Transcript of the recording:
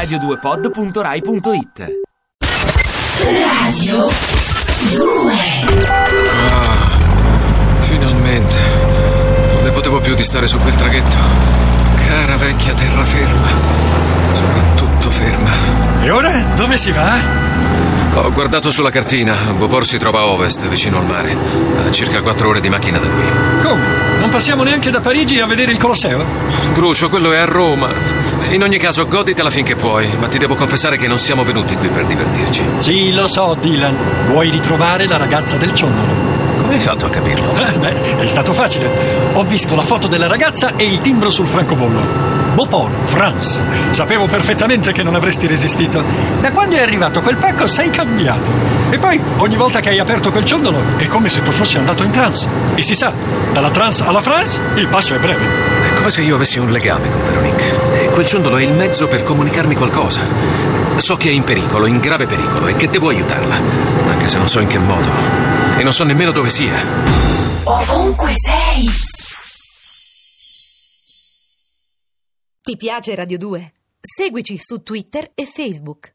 radio2pod.rai.it Radio 2 Ah, finalmente. Non ne potevo più di stare su quel traghetto. Cara vecchia terraferma. Soprattutto ferma. E ora dove si va? Ho guardato sulla cartina. Bopor si trova a ovest, vicino al mare. A circa quattro ore di macchina da qui. Come? Non passiamo neanche da Parigi a vedere il Colosseo? Grucio, quello è a Roma. In ogni caso, goditela finché puoi, ma ti devo confessare che non siamo venuti qui per divertirci. Sì, lo so, Dylan. Vuoi ritrovare la ragazza del ciondolo? Come hai fatto a capirlo? Eh, beh, è stato facile. Ho visto la foto della ragazza e il timbro sul francobollo. Beauport, France. Sapevo perfettamente che non avresti resistito. Da quando è arrivato quel pacco sei cambiato. E poi, ogni volta che hai aperto quel ciondolo, è come se tu fossi andato in trance. E si sa, dalla trance alla France, il passo è breve. È come se io avessi un legame con Veronique. E quel ciondolo è il mezzo per comunicarmi qualcosa. So che è in pericolo, in grave pericolo, e che devo aiutarla. Anche se non so in che modo. E non so nemmeno dove sia. Ovunque sei Ti piace Radio 2? Seguici su Twitter e Facebook.